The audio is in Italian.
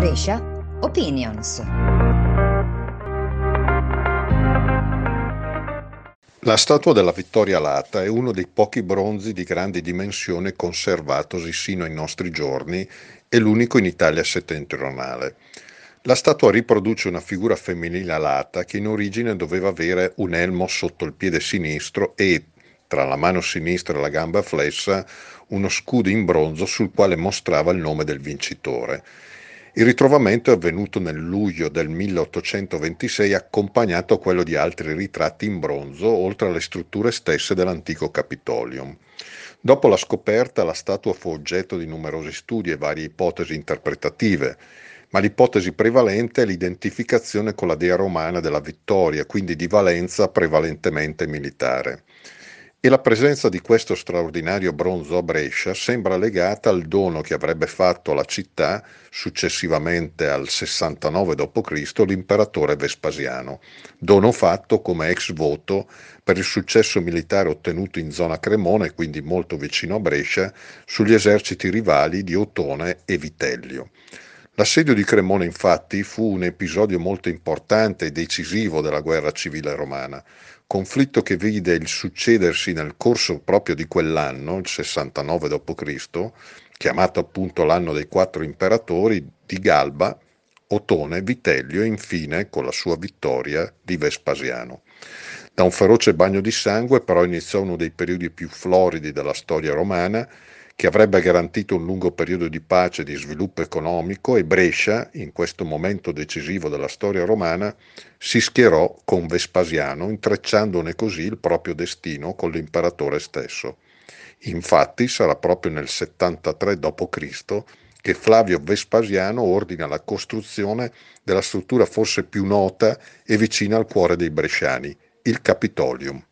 Brescia Opinions. La statua della Vittoria Lata è uno dei pochi bronzi di grande dimensione conservatosi sino ai nostri giorni e l'unico in Italia settentrionale. La statua riproduce una figura femminile alata che in origine doveva avere un elmo sotto il piede sinistro e, tra la mano sinistra e la gamba flessa, uno scudo in bronzo sul quale mostrava il nome del vincitore. Il ritrovamento è avvenuto nel luglio del 1826 accompagnato a quello di altri ritratti in bronzo, oltre alle strutture stesse dell'antico Capitolium. Dopo la scoperta, la statua fu oggetto di numerosi studi e varie ipotesi interpretative, ma l'ipotesi prevalente è l'identificazione con la dea romana della vittoria, quindi di valenza prevalentemente militare e la presenza di questo straordinario bronzo a Brescia sembra legata al dono che avrebbe fatto alla città successivamente al 69 d.C. l'imperatore Vespasiano, dono fatto come ex voto per il successo militare ottenuto in zona Cremona quindi molto vicino a Brescia sugli eserciti rivali di Otone e Vitellio. L'assedio di Cremona infatti fu un episodio molto importante e decisivo della guerra civile romana, conflitto che vide il succedersi nel corso proprio di quell'anno, il 69 d.C., chiamato appunto l'anno dei quattro imperatori, di Galba, Otone, Vitellio e infine, con la sua vittoria, di Vespasiano. Da un feroce bagno di sangue però iniziò uno dei periodi più floridi della storia romana, che avrebbe garantito un lungo periodo di pace e di sviluppo economico e Brescia, in questo momento decisivo della storia romana, si schierò con Vespasiano, intrecciandone così il proprio destino con l'imperatore stesso. Infatti sarà proprio nel 73 d.C. che Flavio Vespasiano ordina la costruzione della struttura forse più nota e vicina al cuore dei bresciani, il Capitolium.